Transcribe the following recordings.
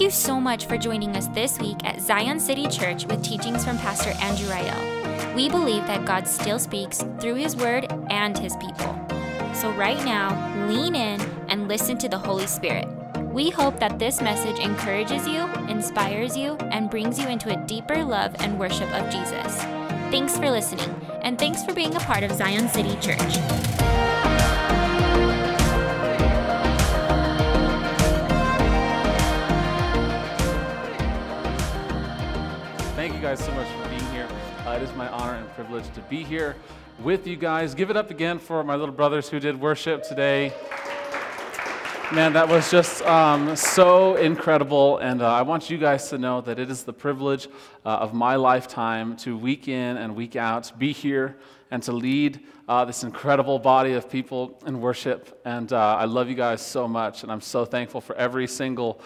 Thank you so much for joining us this week at Zion City Church with teachings from Pastor Andrew Rael. We believe that God still speaks through His Word and His people. So, right now, lean in and listen to the Holy Spirit. We hope that this message encourages you, inspires you, and brings you into a deeper love and worship of Jesus. Thanks for listening, and thanks for being a part of Zion City Church. Guys so much for being here. Uh, it is my honor and privilege to be here with you guys. Give it up again for my little brothers who did worship today. Man, that was just um, so incredible. And uh, I want you guys to know that it is the privilege uh, of my lifetime to week in and week out be here and to lead uh, this incredible body of people in worship. And uh, I love you guys so much. And I'm so thankful for every single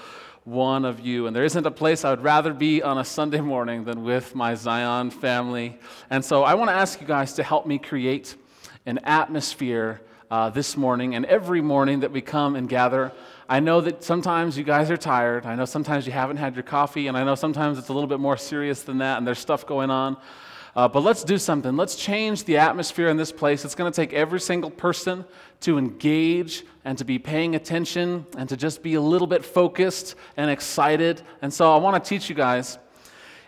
one of you. And there isn't a place I would rather be on a Sunday morning than with my Zion family. And so I want to ask you guys to help me create an atmosphere uh, this morning and every morning that we come and gather. I know that sometimes you guys are tired. I know sometimes you haven't had your coffee, and I know sometimes it's a little bit more serious than that, and there's stuff going on. Uh, but let's do something. Let's change the atmosphere in this place. It's going to take every single person to engage and to be paying attention and to just be a little bit focused and excited. And so I want to teach you guys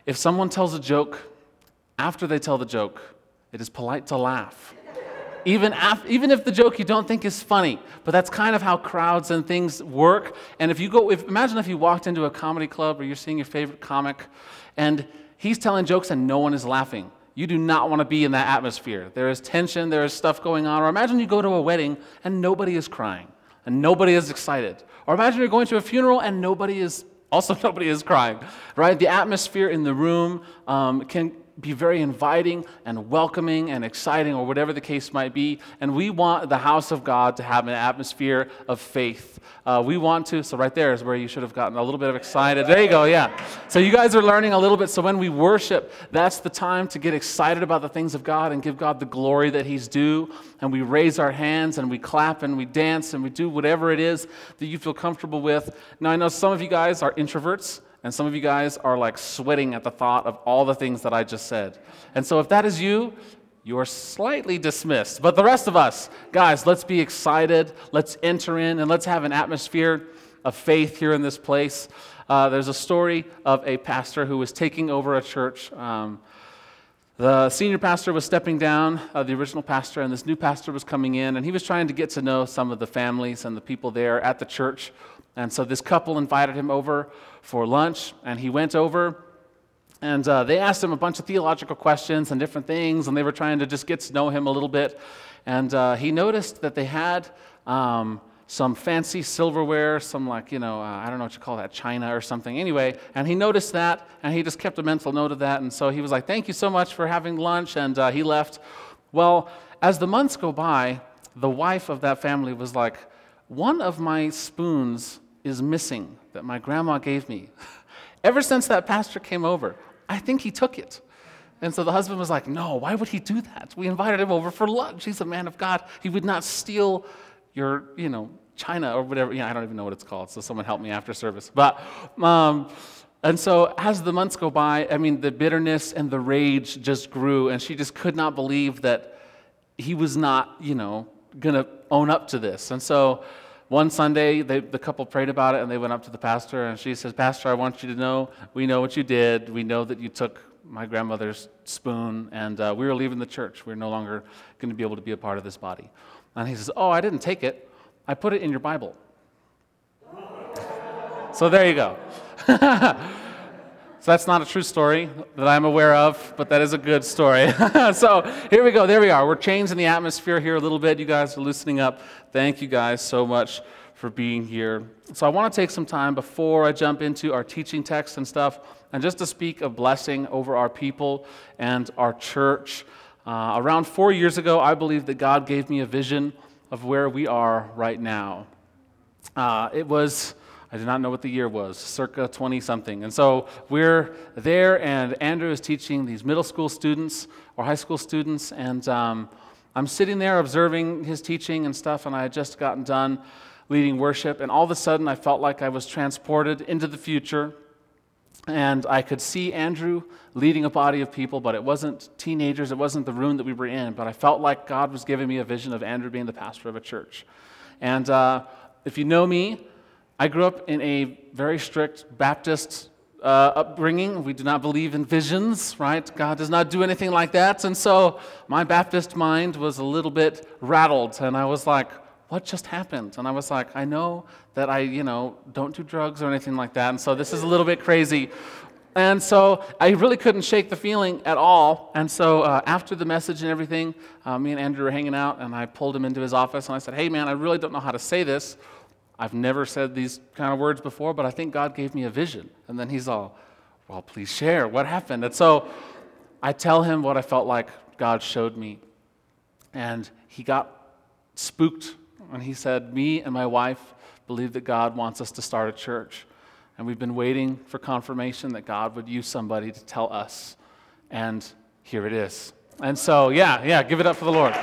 if someone tells a joke, after they tell the joke, it is polite to laugh. Even, after, even if the joke you don't think is funny, but that's kind of how crowds and things work. And if you go, if, imagine if you walked into a comedy club or you're seeing your favorite comic and he's telling jokes and no one is laughing. You do not want to be in that atmosphere. There is tension, there is stuff going on. Or imagine you go to a wedding and nobody is crying and nobody is excited. Or imagine you're going to a funeral and nobody is, also nobody is crying, right? The atmosphere in the room um, can be very inviting and welcoming and exciting, or whatever the case might be. And we want the house of God to have an atmosphere of faith. Uh, we want to, so right there is where you should have gotten a little bit of excited. There you go, yeah. So you guys are learning a little bit. So when we worship, that's the time to get excited about the things of God and give God the glory that He's due. And we raise our hands and we clap and we dance and we do whatever it is that you feel comfortable with. Now, I know some of you guys are introverts. And some of you guys are like sweating at the thought of all the things that I just said. And so if that is you, you are slightly dismissed. But the rest of us, guys, let's be excited. Let's enter in and let's have an atmosphere of faith here in this place. Uh, there's a story of a pastor who was taking over a church. Um, the senior pastor was stepping down, uh, the original pastor, and this new pastor was coming in, and he was trying to get to know some of the families and the people there at the church. And so this couple invited him over for lunch, and he went over. And uh, they asked him a bunch of theological questions and different things, and they were trying to just get to know him a little bit. And uh, he noticed that they had um, some fancy silverware, some like, you know, uh, I don't know what you call that, china or something. Anyway, and he noticed that, and he just kept a mental note of that. And so he was like, Thank you so much for having lunch. And uh, he left. Well, as the months go by, the wife of that family was like, One of my spoons is missing that my grandma gave me. Ever since that pastor came over, I think he took it. And so the husband was like, No, why would he do that? We invited him over for lunch. He's a man of God. He would not steal your, you know, china or whatever. Yeah, I don't even know what it's called. So someone help me after service. But, um, and so as the months go by, I mean, the bitterness and the rage just grew. And she just could not believe that he was not, you know, to own up to this. And so one Sunday, they, the couple prayed about it and they went up to the pastor and she says, Pastor, I want you to know, we know what you did. We know that you took my grandmother's spoon and uh, we were leaving the church. We're no longer going to be able to be a part of this body. And he says, Oh, I didn't take it. I put it in your Bible. so there you go. So that's not a true story that I'm aware of, but that is a good story. so here we go. There we are. We're changing the atmosphere here a little bit. You guys are loosening up. Thank you guys so much for being here. So I want to take some time before I jump into our teaching text and stuff, and just to speak a blessing over our people and our church. Uh, around four years ago, I believe that God gave me a vision of where we are right now. Uh, it was I did not know what the year was, circa 20 something. And so we're there, and Andrew is teaching these middle school students or high school students, and um, I'm sitting there observing his teaching and stuff, and I had just gotten done leading worship, and all of a sudden I felt like I was transported into the future. And I could see Andrew leading a body of people, but it wasn't teenagers, it wasn't the room that we were in. But I felt like God was giving me a vision of Andrew being the pastor of a church. And uh, if you know me, I grew up in a very strict Baptist uh, upbringing. We do not believe in visions, right? God does not do anything like that. And so my Baptist mind was a little bit rattled, and I was like, what just happened? And I was like, I know that I, you know, don't do drugs or anything like that. And so this is a little bit crazy. And so I really couldn't shake the feeling at all. And so uh, after the message and everything, uh, me and Andrew were hanging out, and I pulled him into his office and I said, Hey, man, I really don't know how to say this. I've never said these kind of words before, but I think God gave me a vision. And then he's all, Well, please share. What happened? And so I tell him what I felt like God showed me. And he got spooked and he said, Me and my wife believe that God wants us to start a church. And we've been waiting for confirmation that God would use somebody to tell us. And here it is. And so, yeah, yeah, give it up for the Lord.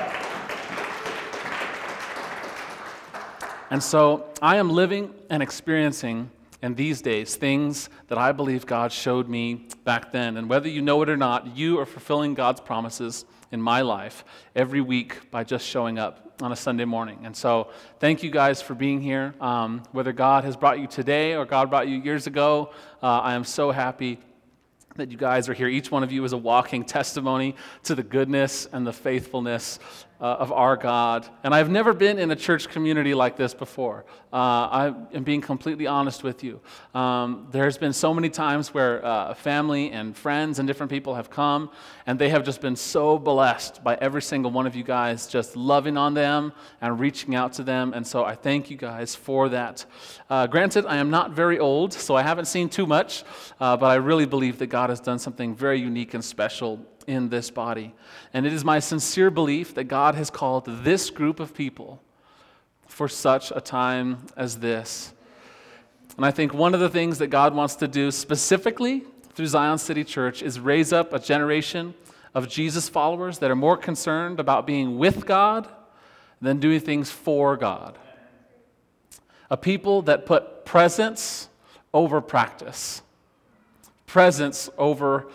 And so I am living and experiencing in these days things that I believe God showed me back then. And whether you know it or not, you are fulfilling God's promises in my life every week by just showing up on a Sunday morning. And so, thank you guys for being here. Um, whether God has brought you today or God brought you years ago, uh, I am so happy that you guys are here. Each one of you is a walking testimony to the goodness and the faithfulness uh, of our God. And I've never been in a church community like this before. Uh, I am being completely honest with you. Um, there's been so many times where uh, family and friends and different people have come, and they have just been so blessed by every single one of you guys just loving on them and reaching out to them. And so I thank you guys for that. Uh, granted, I am not very old, so I haven't seen too much, uh, but I really believe that God has done something very unique and special in this body. And it is my sincere belief that God has called this group of people for such a time as this. And I think one of the things that God wants to do specifically through Zion City Church is raise up a generation of Jesus followers that are more concerned about being with God than doing things for God. A people that put presence over practice, presence over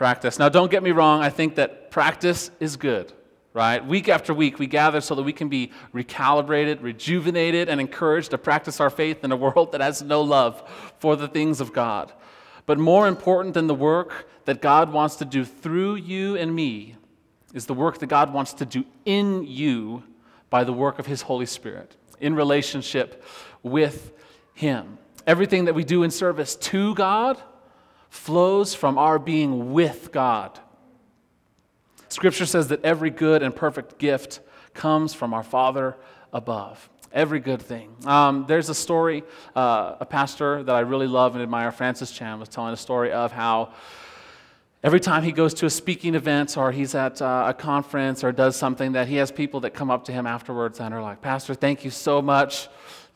practice. Now, don't get me wrong, I think that practice is good, right? Week after week, we gather so that we can be recalibrated, rejuvenated, and encouraged to practice our faith in a world that has no love for the things of God. But more important than the work that God wants to do through you and me is the work that God wants to do in you by the work of His Holy Spirit in relationship with Him. Everything that we do in service to God flows from our being with God. Scripture says that every good and perfect gift comes from our Father above. Every good thing. Um, there's a story, uh, a pastor that I really love and admire, Francis Chan, was telling a story of how every time he goes to a speaking event or he's at uh, a conference or does something, that he has people that come up to him afterwards and are like, Pastor, thank you so much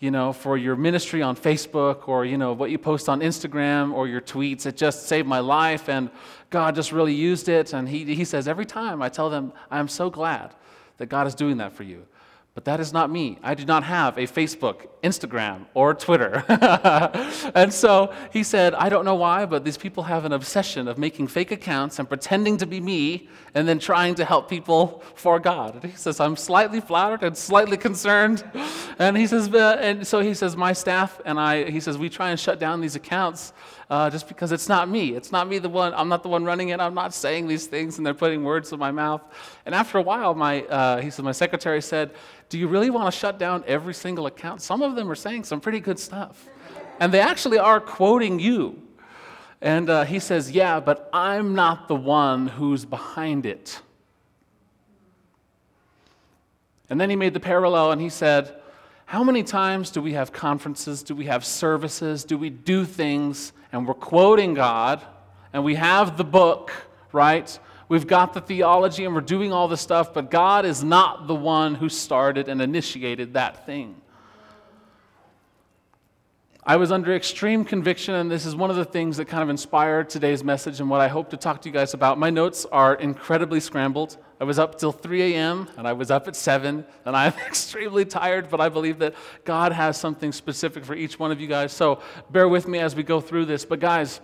you know, for your ministry on Facebook or, you know, what you post on Instagram or your tweets. It just saved my life and God just really used it. And he, he says, every time I tell them, I'm so glad that God is doing that for you. But that is not me. I do not have a Facebook, Instagram, or Twitter. and so he said, I don't know why, but these people have an obsession of making fake accounts and pretending to be me and then trying to help people for God. And he says, I'm slightly flattered and slightly concerned. And he says, and so he says, my staff and I, he says, we try and shut down these accounts uh, just because it's not me. It's not me the one, I'm not the one running it. I'm not saying these things and they're putting words in my mouth. And after a while, my, uh, he said, my secretary said, do you really want to shut down every single account? Some of them are saying some pretty good stuff. And they actually are quoting you. And uh, he says, Yeah, but I'm not the one who's behind it. And then he made the parallel and he said, How many times do we have conferences? Do we have services? Do we do things and we're quoting God and we have the book, right? We've got the theology and we're doing all this stuff, but God is not the one who started and initiated that thing. I was under extreme conviction, and this is one of the things that kind of inspired today's message and what I hope to talk to you guys about. My notes are incredibly scrambled. I was up till 3 a.m., and I was up at 7, and I'm extremely tired, but I believe that God has something specific for each one of you guys. So bear with me as we go through this. But, guys,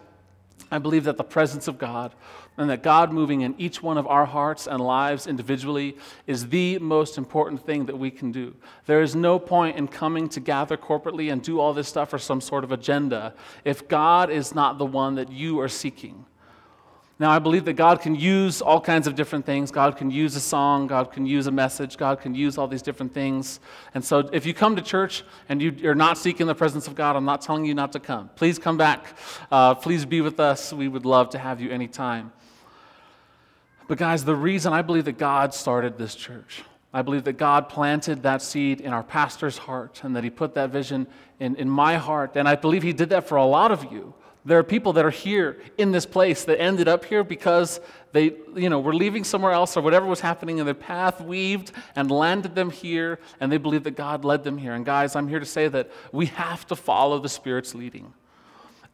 I believe that the presence of God and that God moving in each one of our hearts and lives individually is the most important thing that we can do. There is no point in coming to gather corporately and do all this stuff for some sort of agenda if God is not the one that you are seeking. Now, I believe that God can use all kinds of different things. God can use a song, God can use a message, God can use all these different things. And so, if you come to church and you, are not seeking the presence of God, I'm not telling you not to come. Please come back. Uh, please be with us. We would love to have you anytime. But, guys, the reason I believe that God started this church, I believe that God planted that seed in our pastor's heart and that he put that vision in, in my heart. And I believe he did that for a lot of you. There are people that are here in this place that ended up here because they, you know, were leaving somewhere else or whatever was happening and their path weaved and landed them here and they believe that God led them here. And guys, I'm here to say that we have to follow the Spirit's leading.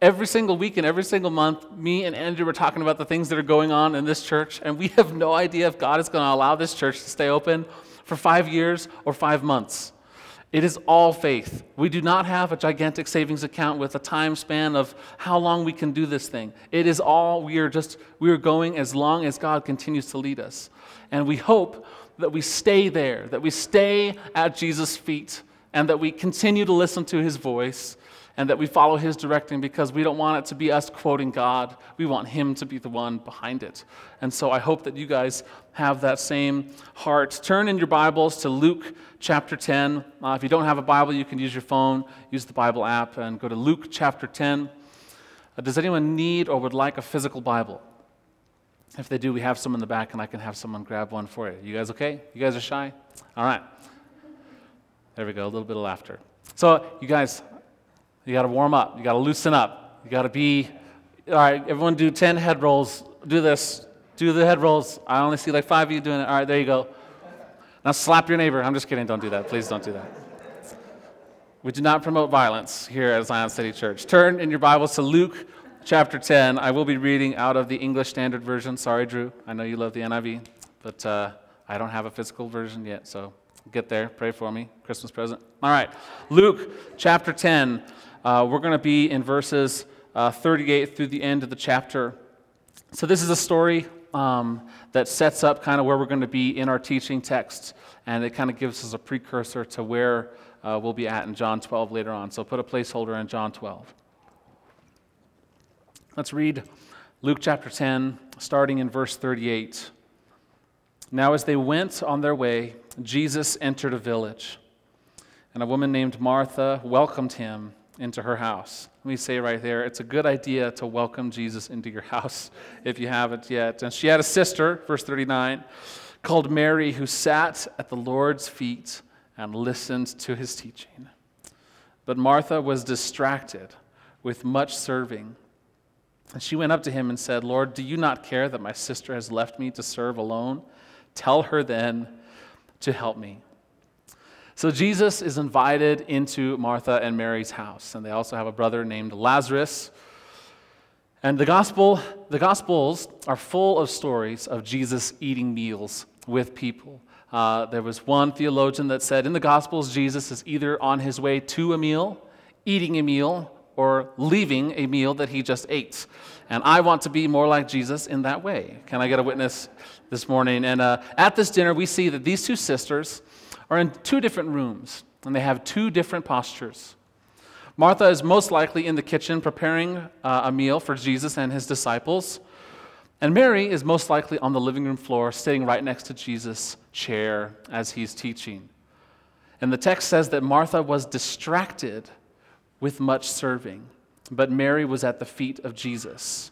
Every single week and every single month, me and Andrew were talking about the things that are going on in this church, and we have no idea if God is going to allow this church to stay open for five years or five months. It is all faith. We do not have a gigantic savings account with a time span of how long we can do this thing. It is all we are just we are going as long as God continues to lead us. And we hope that we stay there, that we stay at Jesus' feet, and that we continue to listen to his voice and that we follow his directing because we don't want it to be us quoting God. We want him to be the one behind it. And so I hope that you guys have that same heart. Turn in your Bibles to Luke chapter 10. Uh, if you don't have a Bible, you can use your phone, use the Bible app, and go to Luke chapter 10. Uh, does anyone need or would like a physical Bible? If they do, we have some in the back, and I can have someone grab one for you. You guys okay? You guys are shy? All right. There we go, a little bit of laughter. So, you guys, you got to warm up. You got to loosen up. You got to be, all right, everyone do 10 head rolls. Do this. Do the head rolls. I only see like five of you doing it. All right, there you go. Now slap your neighbor. I'm just kidding. Don't do that. Please don't do that. We do not promote violence here at Zion City Church. Turn in your Bibles to Luke chapter 10. I will be reading out of the English Standard Version. Sorry, Drew. I know you love the NIV, but uh, I don't have a physical version yet, so get there. Pray for me. Christmas present. All right. Luke chapter 10. Uh, we're going to be in verses uh, 38 through the end of the chapter. So, this is a story um, that sets up kind of where we're going to be in our teaching text, and it kind of gives us a precursor to where uh, we'll be at in John 12 later on. So, put a placeholder in John 12. Let's read Luke chapter 10, starting in verse 38. Now, as they went on their way, Jesus entered a village, and a woman named Martha welcomed him into her house. Let me say right there, it's a good idea to welcome Jesus into your house if you haven't yet. And she had a sister, verse 39, called Mary, who sat at the Lord's feet and listened to his teaching. But Martha was distracted with much serving. And she went up to him and said, Lord, do you not care that my sister has left me to serve alone? Tell her then to help me. So Jesus is invited into Martha and Mary's house, and they also have a brother named Lazarus. And the gospel, the gospels are full of stories of Jesus eating meals with people. Uh, there was one theologian that said in the gospels Jesus is either on his way to a meal, eating a meal, or leaving a meal that he just ate. And I want to be more like Jesus in that way. Can I get a witness this morning? And uh, at this dinner, we see that these two sisters are in two different rooms, and they have two different postures. Martha is most likely in the kitchen preparing uh, a meal for Jesus and his disciples. And Mary is most likely on the living room floor, sitting right next to Jesus' chair as he's teaching. And the text says that Martha was distracted with much serving, but Mary was at the feet of Jesus.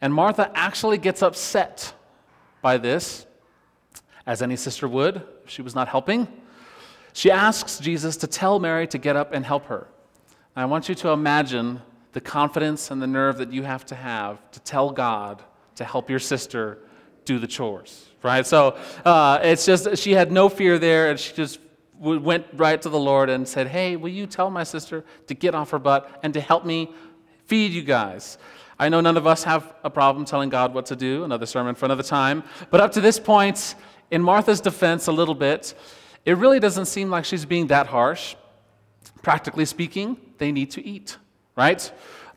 And Martha actually gets upset by this, as any sister would if she was not helping. She asks Jesus to tell Mary to get up and help her. I want you to imagine the confidence and the nerve that you have to have to tell God to help your sister do the chores, right? So uh, it's just, she had no fear there, and she just went right to the Lord and said, Hey, will you tell my sister to get off her butt and to help me feed you guys? I know none of us have a problem telling God what to do, another sermon for another time. But up to this point, in Martha's defense, a little bit, it really doesn't seem like she's being that harsh. Practically speaking, they need to eat, right?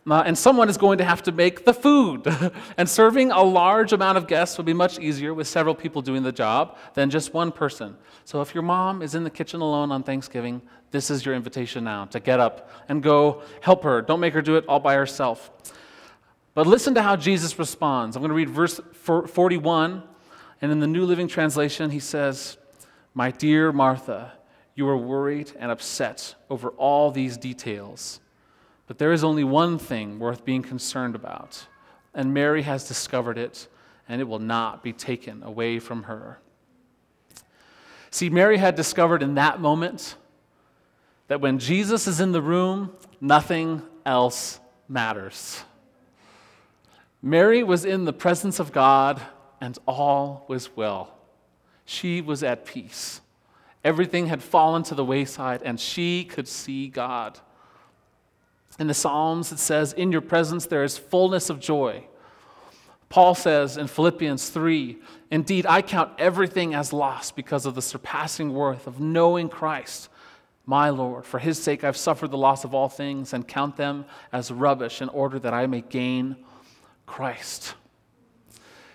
Uh, and someone is going to have to make the food. and serving a large amount of guests would be much easier with several people doing the job than just one person. So if your mom is in the kitchen alone on Thanksgiving, this is your invitation now to get up and go help her. Don't make her do it all by herself. But listen to how Jesus responds. I'm going to read verse 41, and in the New Living Translation, he says, My dear Martha, you are worried and upset over all these details. But there is only one thing worth being concerned about, and Mary has discovered it, and it will not be taken away from her. See, Mary had discovered in that moment that when Jesus is in the room, nothing else matters. Mary was in the presence of God, and all was well. She was at peace. Everything had fallen to the wayside, and she could see God. In the Psalms, it says, In your presence there is fullness of joy. Paul says in Philippians 3 Indeed, I count everything as loss because of the surpassing worth of knowing Christ, my Lord. For his sake, I've suffered the loss of all things and count them as rubbish in order that I may gain Christ.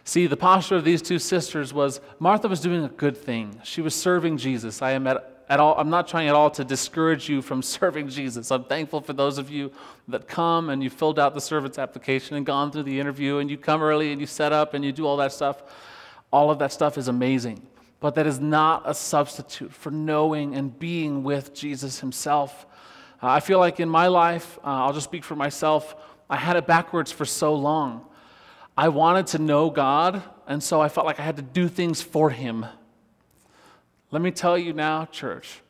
See, the posture of these two sisters was Martha was doing a good thing. She was serving Jesus. I am at at all, I'm not trying at all to discourage you from serving Jesus. I'm thankful for those of you that come and you filled out the servant's application and gone through the interview and you come early and you set up and you do all that stuff. All of that stuff is amazing. But that is not a substitute for knowing and being with Jesus himself. Uh, I feel like in my life, uh, I'll just speak for myself, I had it backwards for so long. I wanted to know God, and so I felt like I had to do things for him. Let me tell you now, church,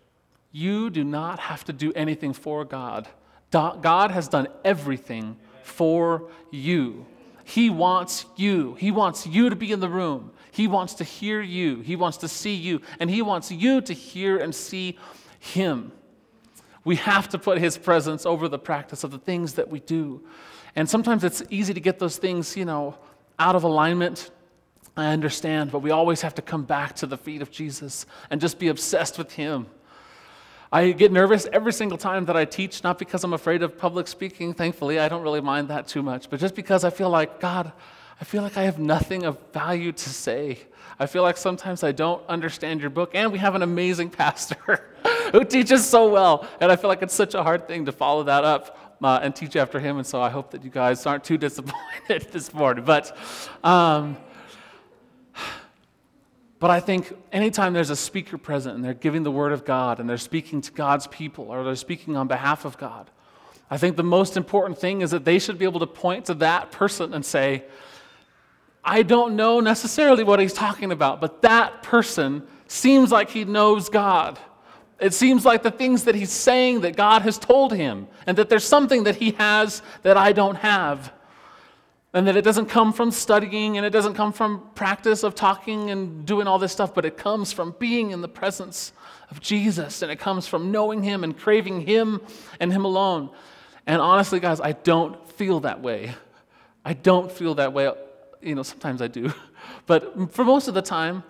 you do not have to do anything for God. God has done everything for you. He wants you. He wants you to be in the room. He wants to hear you. He wants to see you. And He wants you to hear and see Him. We have to put His presence over the practice of the things that we do. And sometimes it's easy to get those things, you know, out of alignment I understand, but we always have to come back to the feet of Jesus and just be obsessed with Him. I get nervous every single time that I teach, not because I'm afraid of public speaking. Thankfully, I don't really mind that too much, but just because I feel like, God, I feel like I have nothing of value to say. I feel like sometimes I don't understand your book, and we have an amazing pastor who teaches so well, and I feel like it's such a hard thing to follow that up uh, and teach after him, and so I hope that you guys aren't too disappointed this morning. But, um, but I think anytime there's a speaker present and they're giving the word of God and they're speaking to God's people or they're speaking on behalf of God, I think the most important thing is that they should be able to point to that person and say, I don't know necessarily what he's talking about, but that person seems like he knows God. It seems like the things that he's saying that God has told him, and that there's something that he has that I don't have. And that it doesn't come from studying and it doesn't come from practice of talking and doing all this stuff, but it comes from being in the presence of Jesus and it comes from knowing Him and craving Him and Him alone. And honestly, guys, I don't feel that way. I don't feel that way. You know, sometimes I do. But for most of the time,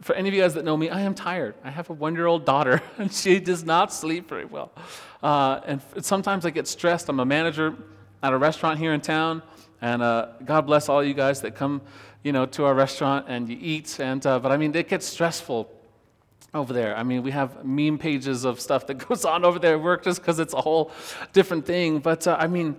for any of you guys that know me, I am tired. I have a one year old daughter, and she does not sleep very well. Uh, and sometimes I get stressed. I'm a manager at a restaurant here in town. And uh, God bless all you guys that come, you know, to our restaurant and you eat. And uh, but I mean, it gets stressful over there. I mean, we have meme pages of stuff that goes on over there at work just because it's a whole different thing. But uh, I mean,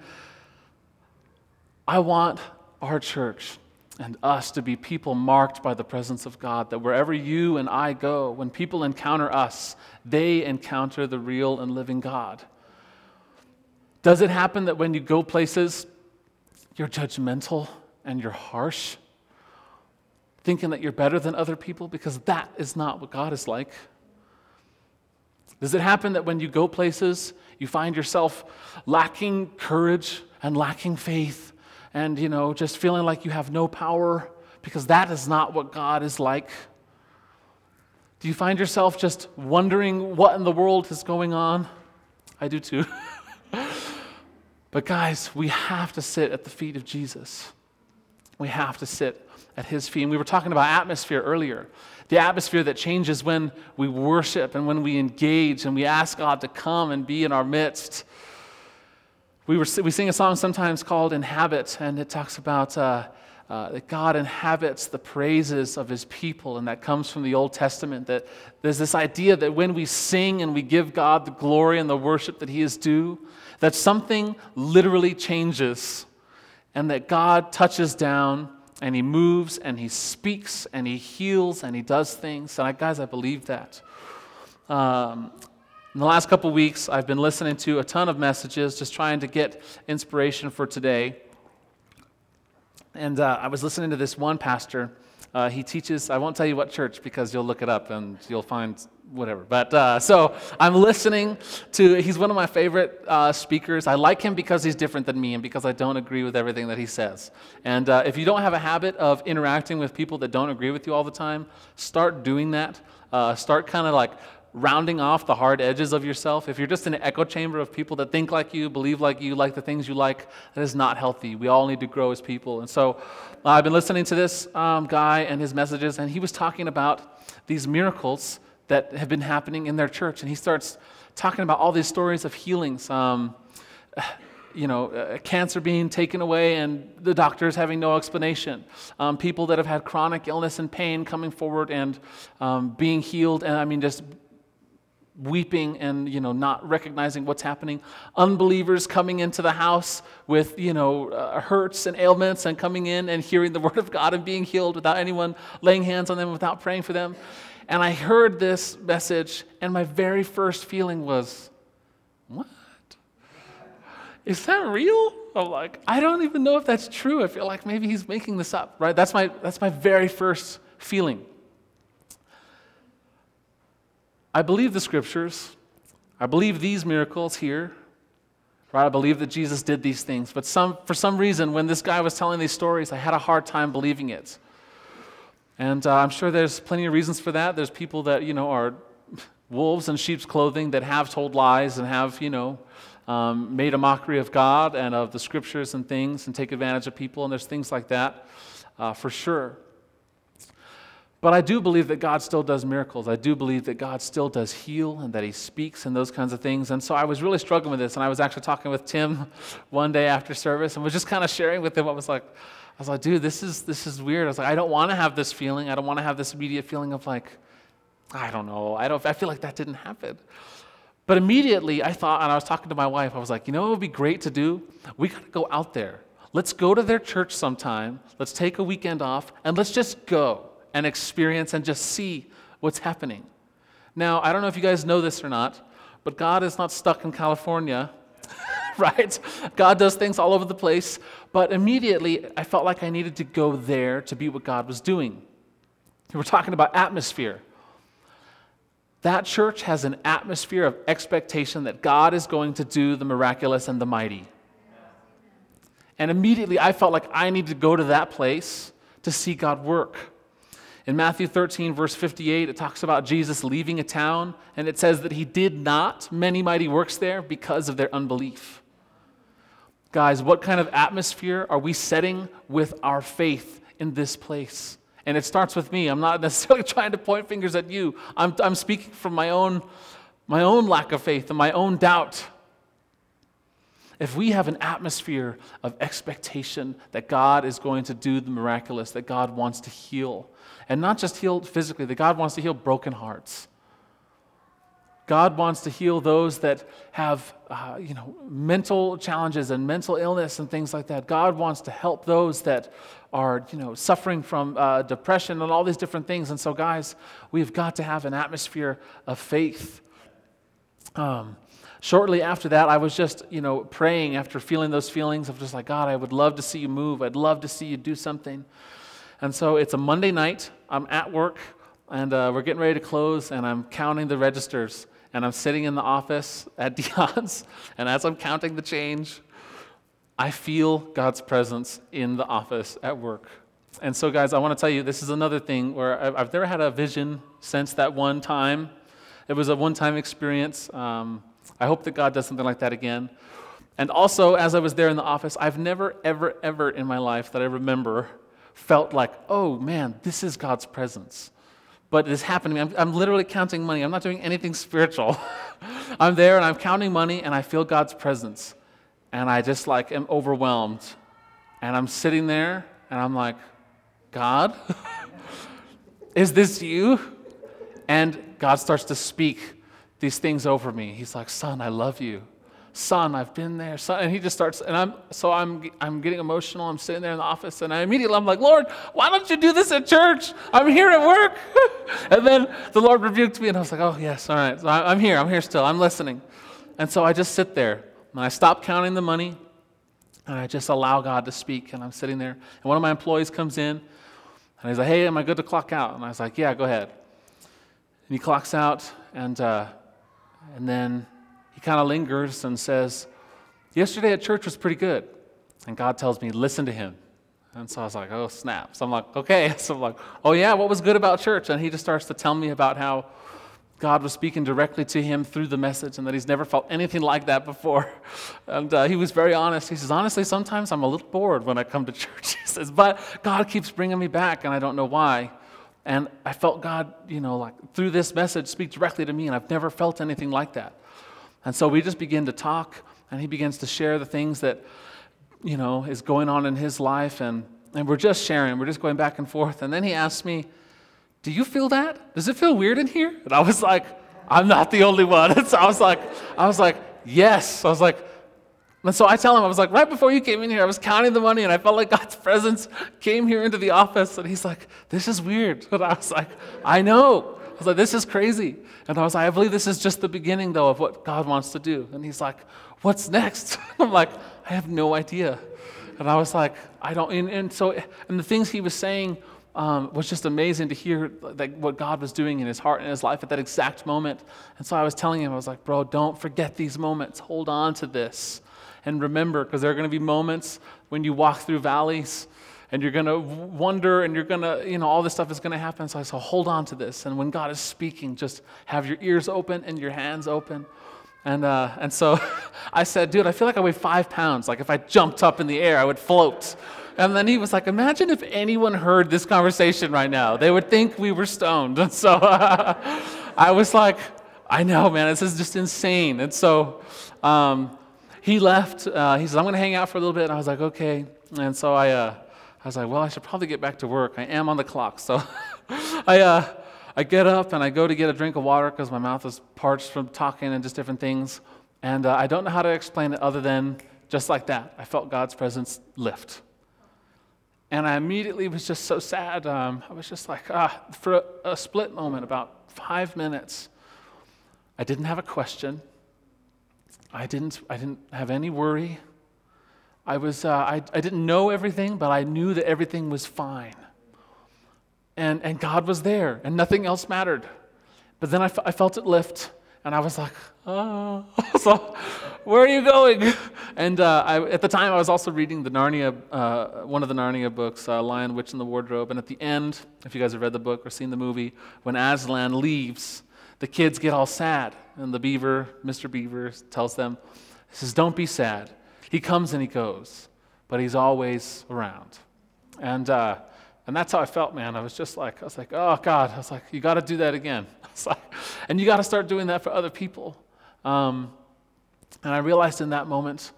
I want our church and us to be people marked by the presence of God, that wherever you and I go, when people encounter us, they encounter the real and living God. Does it happen that when you go places, you're judgmental and you're harsh, thinking that you're better than other people because that is not what God is like. Does it happen that when you go places, you find yourself lacking courage and lacking faith and, you know, just feeling like you have no power because that is not what God is like? Do you find yourself just wondering what in the world is going on? I do too. but guys, we have to sit at the feet of Jesus. We have to sit at his feet. And we were talking about atmosphere earlier. The atmosphere that changes when we worship and when we engage and we ask God to come and be in our midst. We, were, we sing a song sometimes called Inhabit, and it talks about uh, uh, that God inhabits the praises of his people, and that comes from the Old Testament. That there's this idea that when we sing and we give God the glory and the worship that he is due, that something literally changes, and that God touches down and he moves and he speaks and he heals and he does things. And I, guys, I believe that. Um, in the last couple weeks, I've been listening to a ton of messages, just trying to get inspiration for today. And uh, I was listening to this one pastor. Uh, he teaches, I won't tell you what church because you'll look it up and you'll find whatever. But uh, so I'm listening to, he's one of my favorite uh, speakers. I like him because he's different than me and because I don't agree with everything that he says. And uh, if you don't have a habit of interacting with people that don't agree with you all the time, start doing that. Uh, start kind of like rounding off the hard edges of yourself, if you're just an echo chamber of people that think like you, believe like you, like the things you like, that is not healthy. We all need to grow as people. And so uh, I've been listening to this um, guy and his messages, and he was talking about these miracles that have been happening in their church. And he starts talking about all these stories of healings. Um, you know, uh, cancer being taken away and the doctors having no explanation. Um, people that have had chronic illness and pain coming forward and um, being healed. And I mean, just weeping and you know not recognizing what's happening. Unbelievers coming into the house with you know uh, hurts and ailments and coming in and hearing the word of god and being healed without anyone laying hands on them without praying for them. And i heard this message and my very first feeling was what? Is that real? I'm like i don't even know if that's true. I feel like maybe he's making this up right? That's my that's my very first feeling I believe the scriptures. I believe these miracles here. Right? I believe that Jesus did these things. But some, for some reason, when this guy was telling these stories, I had a hard time believing it. And uh, I'm sure there's plenty of reasons for that. There's people that, you know, are wolves in sheep's clothing that have told lies and have, you know, um, made a mockery of God and of the scriptures and things and take advantage of people. And there's things like that uh, for sure. But I do believe that God still does miracles. I do believe that God still does heal and that He speaks and those kinds of things. And so I was really struggling with this. And I was actually talking with Tim one day after service and was just kind of sharing with him. I was like, I was like, dude, this is, this is weird. I was like, I don't want to have this feeling. I don't want to have this immediate feeling of like, I don't know. I, don't, I feel like that didn't happen. But immediately I thought, and I was talking to my wife, I was like, you know what would be great to do? We got to go out there. Let's go to their church sometime. Let's take a weekend off and let's just go and experience and just see what's happening. Now, I don't know if you guys know this or not, but God is not stuck in California, right? God does things all over the place, but immediately I felt like I needed to go there to be what God was doing. We're talking about atmosphere. That church has an atmosphere of expectation that God is going to do the miraculous and the mighty. And immediately I felt like I needed to go to that place to see God work. In Matthew 13, verse 58, it talks about Jesus leaving a town, and it says that he did not many mighty works there because of their unbelief. Guys, what kind of atmosphere are we setting with our faith in this place? And it starts with me. I'm not necessarily trying to point fingers at you. I'm, I'm speaking from my own, my own lack of faith and my own doubt. If we have an atmosphere of expectation that God is going to do the miraculous, that God wants to heal, and not just heal physically, that God wants to heal broken hearts. God wants to heal those that have, uh, you know, mental challenges and mental illness and things like that. God wants to help those that are, you know, suffering from uh, depression and all these different things. And so, guys, we've got to have an atmosphere of faith. Um, shortly after that, I was just, you know, praying after feeling those feelings of just like, God, I would love to see you move. I'd love to see you do something. And so it's a Monday night. I'm at work, and uh, we're getting ready to close, and I'm counting the registers. And I'm sitting in the office at Dion's, and as I'm counting the change, I feel God's presence in the office at work. and so, guys, I want to tell you this is another thing where I've, never had a vision since that one time. It was a one time experience. Um, I hope that God does something like that again. And also, as I was there in the office, I've never, ever, ever in my life that I remember felt like, oh man, this is God's presence. But it is happening. I'm, I'm literally counting money. I'm not doing anything spiritual. I'm there and I'm counting money and I feel God's presence. And I just like am overwhelmed. And I'm sitting there and I'm like, God, is this you? And God starts to speak these things over me. He's like, Son, I love you. Son, I've been there. Son. And he just starts, and I'm so I'm I'm getting emotional. I'm sitting there in the office, and I immediately I'm like, Lord, why don't you do this at church? I'm here at work. and then the Lord rebuked me, and I was like, Oh yes, all right. So I'm here. I'm here still. I'm listening. And so I just sit there, and I stop counting the money, and I just allow God to speak. And I'm sitting there, and one of my employees comes in, and he's like, Hey, am I good to clock out? And I was like, Yeah, go ahead. And he clocks out, and uh, and then he kind of lingers and says, Yesterday at church was pretty good. And God tells me, Listen to him. And so I was like, Oh, snap. So I'm like, Okay. So I'm like, Oh, yeah, what was good about church? And he just starts to tell me about how God was speaking directly to him through the message and that he's never felt anything like that before. And uh, he was very honest. He says, Honestly, sometimes I'm a little bored when I come to church. He says, But God keeps bringing me back, and I don't know why. And I felt God, you know, like through this message speak directly to me, and I've never felt anything like that. And so we just begin to talk, and he begins to share the things that, you know, is going on in his life, and, and we're just sharing, we're just going back and forth. And then he asked me, Do you feel that? Does it feel weird in here? And I was like, I'm not the only one. So I was like, I was like, yes. I was like, and so I tell him, I was like, right before you came in here, I was counting the money and I felt like God's presence came here into the office. And he's like, this is weird. And I was like, I know. I was like, this is crazy. And I was like, I believe this is just the beginning, though, of what God wants to do. And he's like, what's next? I'm like, I have no idea. And I was like, I don't. And, and so, and the things he was saying um, was just amazing to hear like, what God was doing in his heart and his life at that exact moment. And so I was telling him, I was like, bro, don't forget these moments. Hold on to this and remember, because there are going to be moments when you walk through valleys and you're going to wonder and you're going to, you know, all this stuff is going to happen. So I said, hold on to this. And when God is speaking, just have your ears open and your hands open. And, uh, and so I said, dude, I feel like I weigh five pounds. Like if I jumped up in the air, I would float. And then he was like, imagine if anyone heard this conversation right now. They would think we were stoned. And so uh, I was like, I know, man, this is just insane. And so um, he left. Uh, he said, I'm going to hang out for a little bit. And I was like, okay. And so I, uh, I was like, well, I should probably get back to work. I am on the clock. So I, uh, I get up and I go to get a drink of water because my mouth is parched from talking and just different things. And uh, I don't know how to explain it other than just like that. I felt God's presence lift. And I immediately was just so sad. Um, I was just like, ah, for a, a split moment, about five minutes, I didn't have a question. I didn't, I didn't have any worry. I, was, uh, I, I didn't know everything, but I knew that everything was fine. And, and God was there, and nothing else mattered. But then I, f- I felt it lift, and I was like, oh, so where are you going? And uh, I, at the time, I was also reading the Narnia, uh, one of the Narnia books, uh, Lion, Witch, and the Wardrobe. And at the end, if you guys have read the book or seen the movie, when Aslan leaves, the kids get all sad. And the beaver, Mr. Beaver, tells them, he says, Don't be sad. He comes and he goes, but he's always around. And, uh, and that's how I felt, man. I was just like, I was like, oh, God. I was like, you got to do that again. I was Like, and you got to start doing that for other people. Um, and I realized in that moment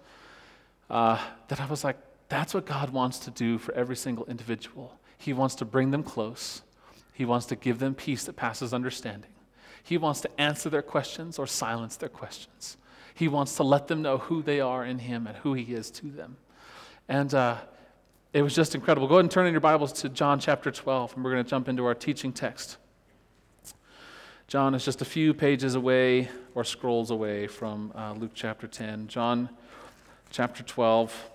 uh, that I was like, that's what God wants to do for every single individual. He wants to bring them close, He wants to give them peace that passes understanding. He wants to answer their questions or silence their questions. He wants to let them know who they are in Him and who He is to them. And uh, it was just incredible. Go ahead and turn in your Bibles to John chapter 12, and we're going to jump into our teaching text. John is just a few pages away or scrolls away from uh, Luke chapter 10. John chapter 12.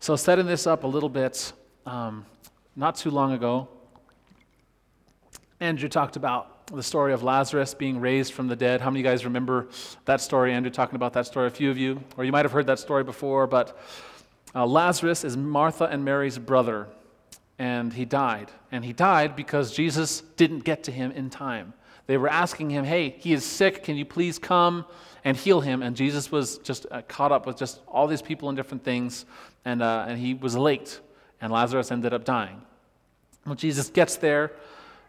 So, setting this up a little bit, um, not too long ago, Andrew talked about the story of Lazarus being raised from the dead. How many of you guys remember that story? Andrew talking about that story. A few of you, or you might have heard that story before, but uh, Lazarus is Martha and Mary's brother. and he died. And he died because Jesus didn't get to him in time. They were asking him, Hey, he is sick. Can you please come and heal him? And Jesus was just uh, caught up with just all these people and different things, and, uh, and he was late, and Lazarus ended up dying. Well, Jesus gets there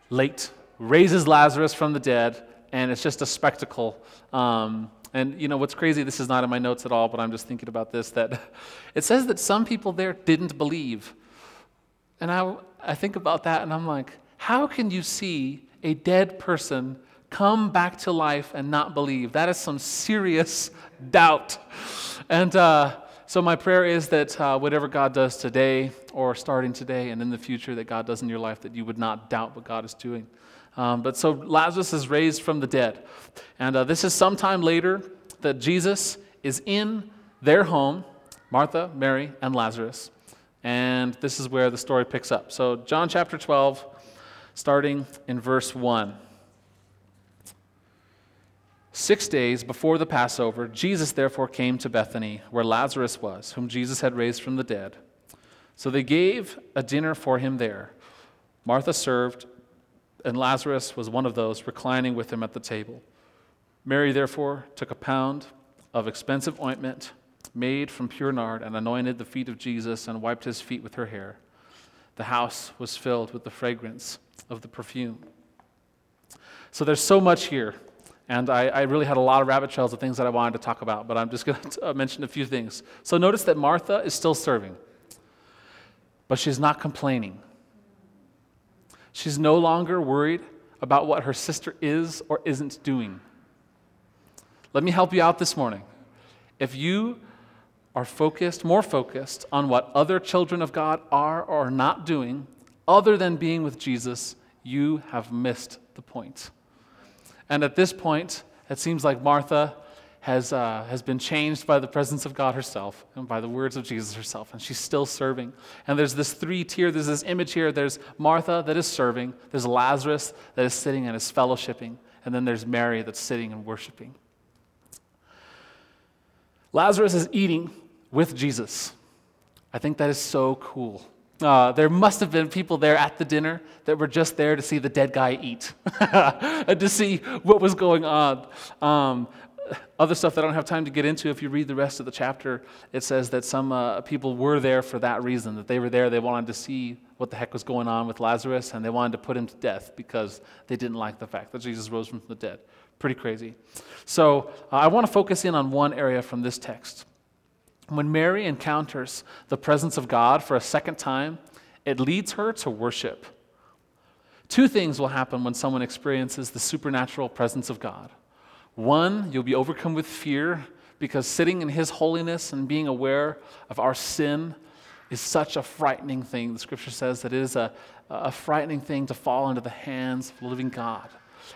late, raises Lazarus from the dead, and it's just a spectacle. Um, and you know what's crazy? This is not in my notes at all, but I'm just thinking about this. That it says that some people there didn't believe, and I I think about that, and I'm like, how can you see a dead person come back to life and not believe? That is some serious doubt. And uh, so my prayer is that uh, whatever God does today, or starting today, and in the future, that God does in your life, that you would not doubt what God is doing. Um, but so Lazarus is raised from the dead. And uh, this is sometime later that Jesus is in their home Martha, Mary, and Lazarus. And this is where the story picks up. So, John chapter 12, starting in verse 1. Six days before the Passover, Jesus therefore came to Bethany, where Lazarus was, whom Jesus had raised from the dead. So they gave a dinner for him there. Martha served and Lazarus was one of those reclining with him at the table. Mary, therefore, took a pound of expensive ointment made from pure nard and anointed the feet of Jesus and wiped his feet with her hair. The house was filled with the fragrance of the perfume. So there's so much here. And I, I, really had a lot of rabbit trails of things that I wanted to talk about, but I'm just going to uh, mention a few things. So notice that Martha is still serving, but she's not complaining. She's no longer worried about what her sister is or isn't doing. Let me help you out this morning. If you are focused, more focused on what other children of God are or are not doing, other than being with Jesus, you have missed the point. And at this point, it seems like Martha has, uh, has been changed by the presence of God herself and by the words of Jesus herself, and she's still serving. And there's this three tier, there's this image here. There's Martha that is serving, there's Lazarus that is sitting and is fellowshipping, and then there's Mary that's sitting and worshiping. Lazarus is eating with Jesus. I think that is so cool. Uh, there must have been people there at the dinner that were just there to see the dead guy eat and to see what was going on. Um, other stuff that I don't have time to get into, if you read the rest of the chapter, it says that some uh, people were there for that reason, that they were there, they wanted to see what the heck was going on with Lazarus, and they wanted to put him to death because they didn't like the fact that Jesus rose from the dead. Pretty crazy. So uh, I want to focus in on one area from this text. When Mary encounters the presence of God for a second time, it leads her to worship. Two things will happen when someone experiences the supernatural presence of God. One, you'll be overcome with fear because sitting in His holiness and being aware of our sin is such a frightening thing. The scripture says that it is a, a frightening thing to fall into the hands of the living God.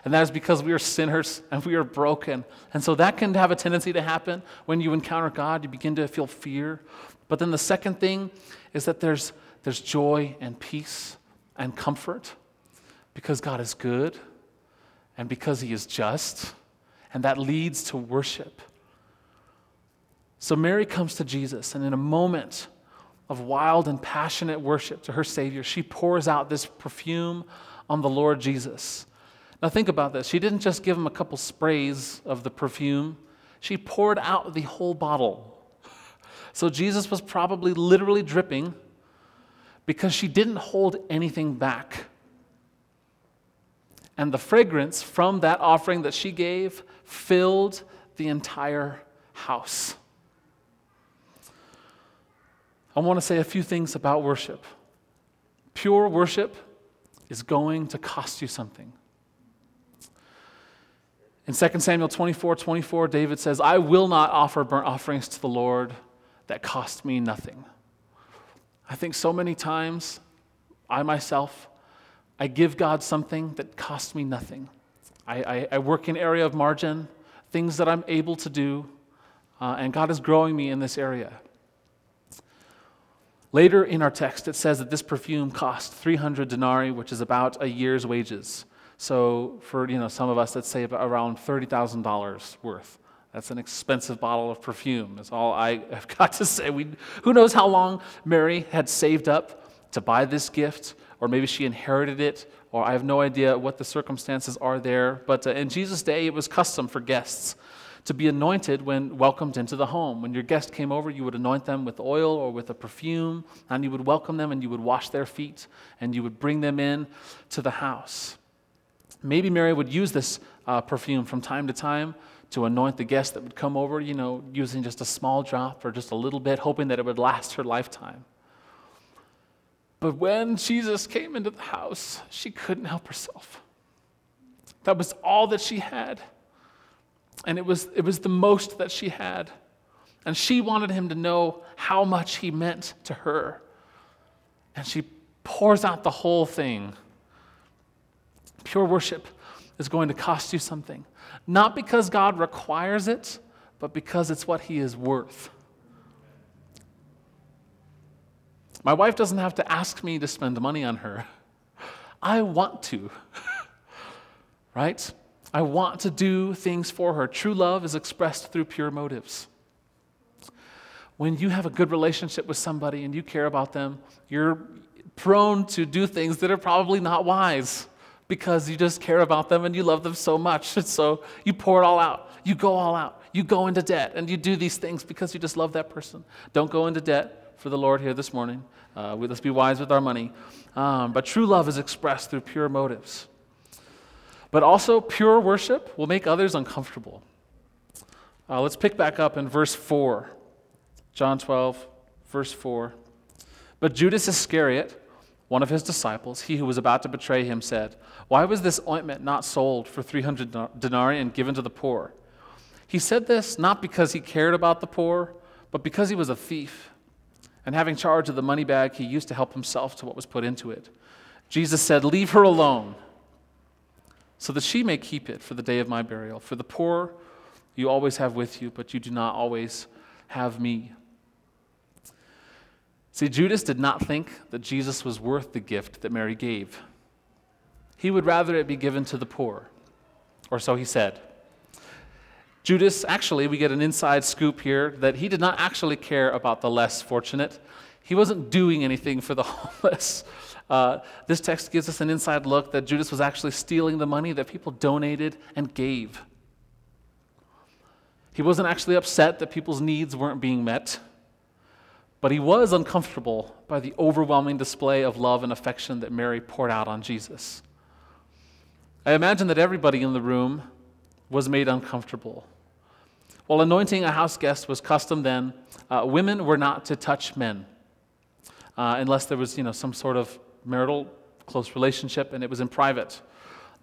And that is because we are sinners and we are broken. And so that can have a tendency to happen when you encounter God. You begin to feel fear. But then the second thing is that there's, there's joy and peace and comfort because God is good and because He is just and that leads to worship. So Mary comes to Jesus, and in a moment of wild and passionate worship to her Savior, she pours out this perfume on the Lord Jesus. Now, think about this. She didn't just give him a couple sprays of the perfume, she poured out the whole bottle. So, Jesus was probably literally dripping because she didn't hold anything back. And the fragrance from that offering that she gave filled the entire house. I want to say a few things about worship. Pure worship is going to cost you something. In 2 Samuel 24 24, David says, I will not offer burnt offerings to the Lord that cost me nothing. I think so many times, I myself, I give God something that costs me nothing. I, I, I work in area of margin, things that I'm able to do, uh, and God is growing me in this area. Later in our text, it says that this perfume cost 300 denarii, which is about a year's wages. So for you know some of us, let's say around $30,000 worth. That's an expensive bottle of perfume. That's all I have got to say. We, who knows how long Mary had saved up to buy this gift, or maybe she inherited it, or I have no idea what the circumstances are there. But uh, in Jesus' day, it was custom for guests to be anointed when welcomed into the home. When your guest came over, you would anoint them with oil or with a perfume, and you would welcome them and you would wash their feet and you would bring them in to the house. Maybe Mary would use this uh, perfume from time to time to anoint the guest that would come over, you know, using just a small drop or just a little bit, hoping that it would last her lifetime. But when Jesus came into the house, she couldn't help herself. That was all that she had. And it was, it was the most that she had. And she wanted him to know how much he meant to her. And she pours out the whole thing. Pure worship is going to cost you something. Not because God requires it, but because it's what he is worth. My wife doesn't have to ask me to spend money on her. I want to. right? I want to do things for her. True love is expressed through pure motives. When you have a good relationship with somebody and you care about them, you're prone to do things that are probably not wise because you just care about them and you love them so much. And so you pour it all out. You go all out. You go into debt and you do these things because you just love that person. Don't go into debt for the Lord here this morning. Uh, we, let's be wise with our money. Um, but true love is expressed through pure motives. But also, pure worship will make others uncomfortable. Uh, let's pick back up in verse 4. John 12, verse 4. But Judas Iscariot, one of his disciples, he who was about to betray him, said, Why was this ointment not sold for 300 denarii and given to the poor? He said this not because he cared about the poor, but because he was a thief. And having charge of the money bag, he used to help himself to what was put into it. Jesus said, Leave her alone so that she may keep it for the day of my burial. For the poor you always have with you, but you do not always have me. See, Judas did not think that Jesus was worth the gift that Mary gave. He would rather it be given to the poor, or so he said. Judas, actually, we get an inside scoop here that he did not actually care about the less fortunate. He wasn't doing anything for the homeless. Uh, this text gives us an inside look that Judas was actually stealing the money that people donated and gave. He wasn't actually upset that people's needs weren't being met, but he was uncomfortable by the overwhelming display of love and affection that Mary poured out on Jesus. I imagine that everybody in the room was made uncomfortable. While anointing a house guest was custom then, uh, women were not to touch men uh, unless there was you know, some sort of marital close relationship, and it was in private.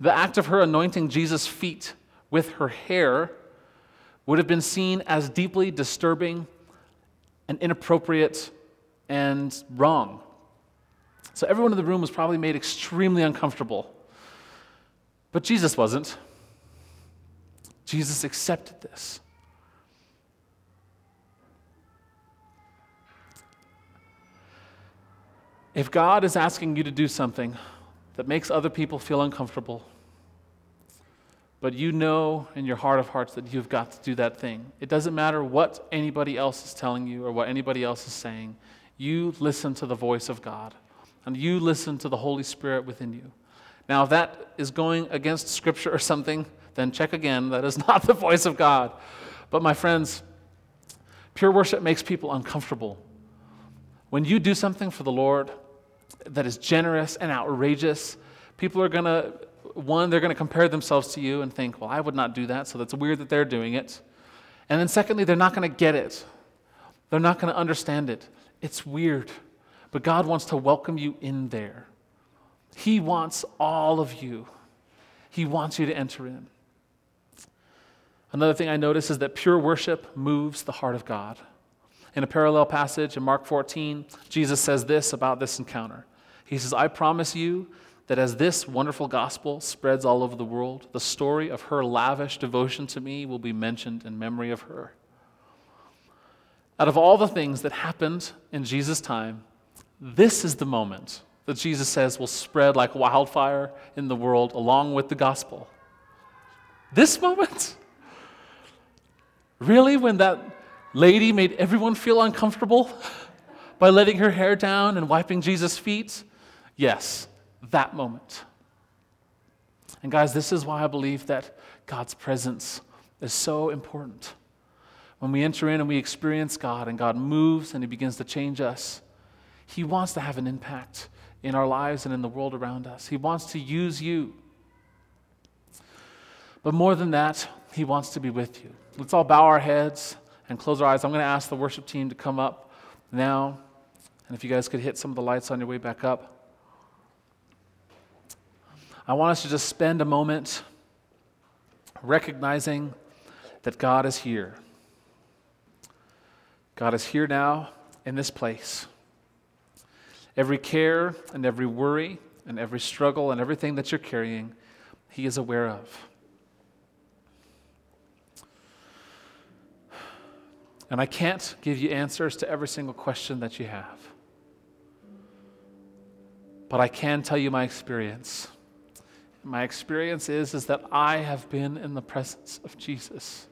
The act of her anointing Jesus' feet with her hair would have been seen as deeply disturbing and inappropriate and wrong. So everyone in the room was probably made extremely uncomfortable. But Jesus wasn't. Jesus accepted this. If God is asking you to do something that makes other people feel uncomfortable, but you know in your heart of hearts that you've got to do that thing, it doesn't matter what anybody else is telling you or what anybody else is saying. You listen to the voice of God and you listen to the Holy Spirit within you. Now, if that is going against Scripture or something, then check again. That is not the voice of God. But, my friends, pure worship makes people uncomfortable. When you do something for the Lord, that is generous and outrageous, people are going to, one, they're going to compare themselves to you and think, well, I would not do that, so that's weird that they're doing it. And then, secondly, they're not going to get it. They're not going to understand it. It's weird. But God wants to welcome you in there. He wants all of you, He wants you to enter in. Another thing I notice is that pure worship moves the heart of God. In a parallel passage in Mark 14, Jesus says this about this encounter. He says, I promise you that as this wonderful gospel spreads all over the world, the story of her lavish devotion to me will be mentioned in memory of her. Out of all the things that happened in Jesus' time, this is the moment that Jesus says will spread like wildfire in the world along with the gospel. This moment? Really? When that lady made everyone feel uncomfortable? by letting her hair down and wiping Jesus' feet? Yes, that moment. And guys, this is why I believe that God's presence is so important. When we enter in and we experience God and God moves and He begins to change us, He wants to have an impact in our lives and in the world around us. He wants to use you. But more than that, He wants to be with you. Let's all bow our heads and close our eyes. I'm going to ask the worship team to come up now. And if you guys could hit some of the lights on your way back up. I want us to just spend a moment recognizing that God is here. God is here now in this place. Every care and every worry and every struggle and everything that you're carrying, He is aware of. And I can't give you answers to every single question that you have. But I can tell you my experience. My experience is, is that I have been in the presence of Jesus.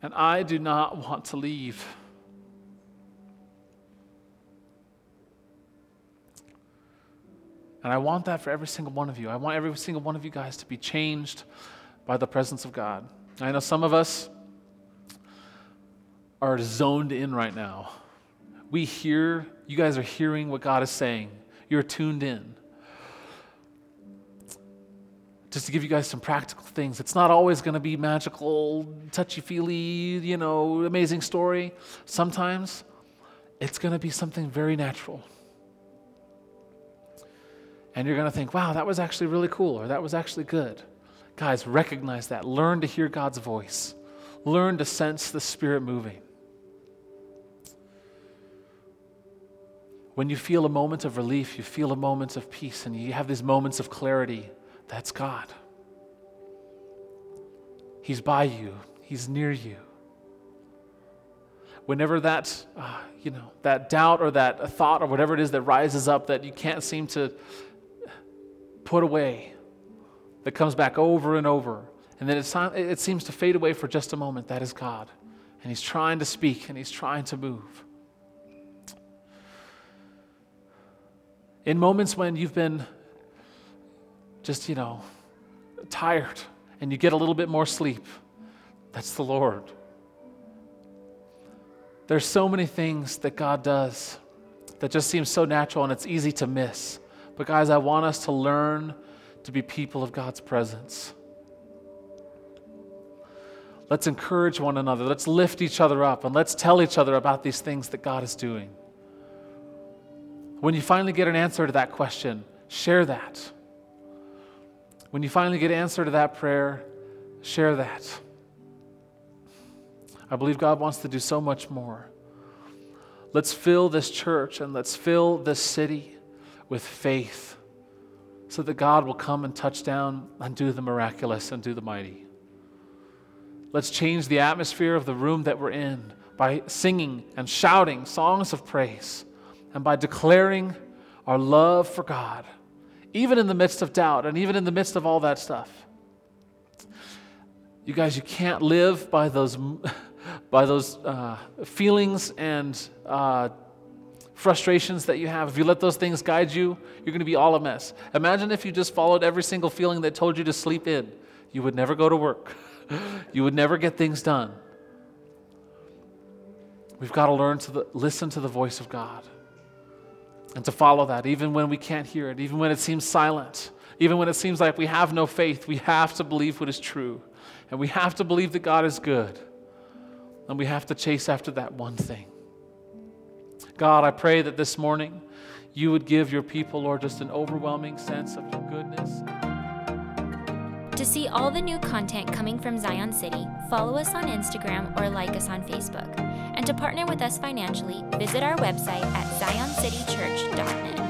And I do not want to leave. And I want that for every single one of you. I want every single one of you guys to be changed by the presence of God. I know some of us are zoned in right now. We hear, you guys are hearing what God is saying. You're tuned in. Just to give you guys some practical things, it's not always going to be magical, touchy feely, you know, amazing story. Sometimes it's going to be something very natural. And you're going to think, wow, that was actually really cool, or that was actually good. Guys, recognize that. Learn to hear God's voice, learn to sense the Spirit moving. When you feel a moment of relief, you feel a moment of peace, and you have these moments of clarity, that's God. He's by you, He's near you. Whenever that, uh, you know, that doubt or that thought or whatever it is that rises up that you can't seem to put away that comes back over and over. And then it seems to fade away for just a moment. That is God. And He's trying to speak and He's trying to move. In moments when you've been just, you know, tired and you get a little bit more sleep, that's the Lord. There's so many things that God does that just seems so natural and it's easy to miss. But, guys, I want us to learn to be people of God's presence. Let's encourage one another. Let's lift each other up and let's tell each other about these things that God is doing. When you finally get an answer to that question, share that. When you finally get an answer to that prayer, share that. I believe God wants to do so much more. Let's fill this church and let's fill this city with faith so that God will come and touch down and do the miraculous and do the mighty. Let's change the atmosphere of the room that we're in by singing and shouting songs of praise and by declaring our love for God, even in the midst of doubt and even in the midst of all that stuff. You guys, you can't live by those, by those uh, feelings and uh, frustrations that you have, if you let those things guide you, you're going to be all a mess. Imagine if you just followed every single feeling that told you to sleep in. You would never go to work, you would never get things done. We've got to learn to the, listen to the voice of God and to follow that, even when we can't hear it, even when it seems silent, even when it seems like we have no faith. We have to believe what is true, and we have to believe that God is good, and we have to chase after that one thing. God, I pray that this morning you would give your people, Lord, just an overwhelming sense of your goodness. To see all the new content coming from Zion City, follow us on Instagram or like us on Facebook. And to partner with us financially, visit our website at zioncitychurch.net.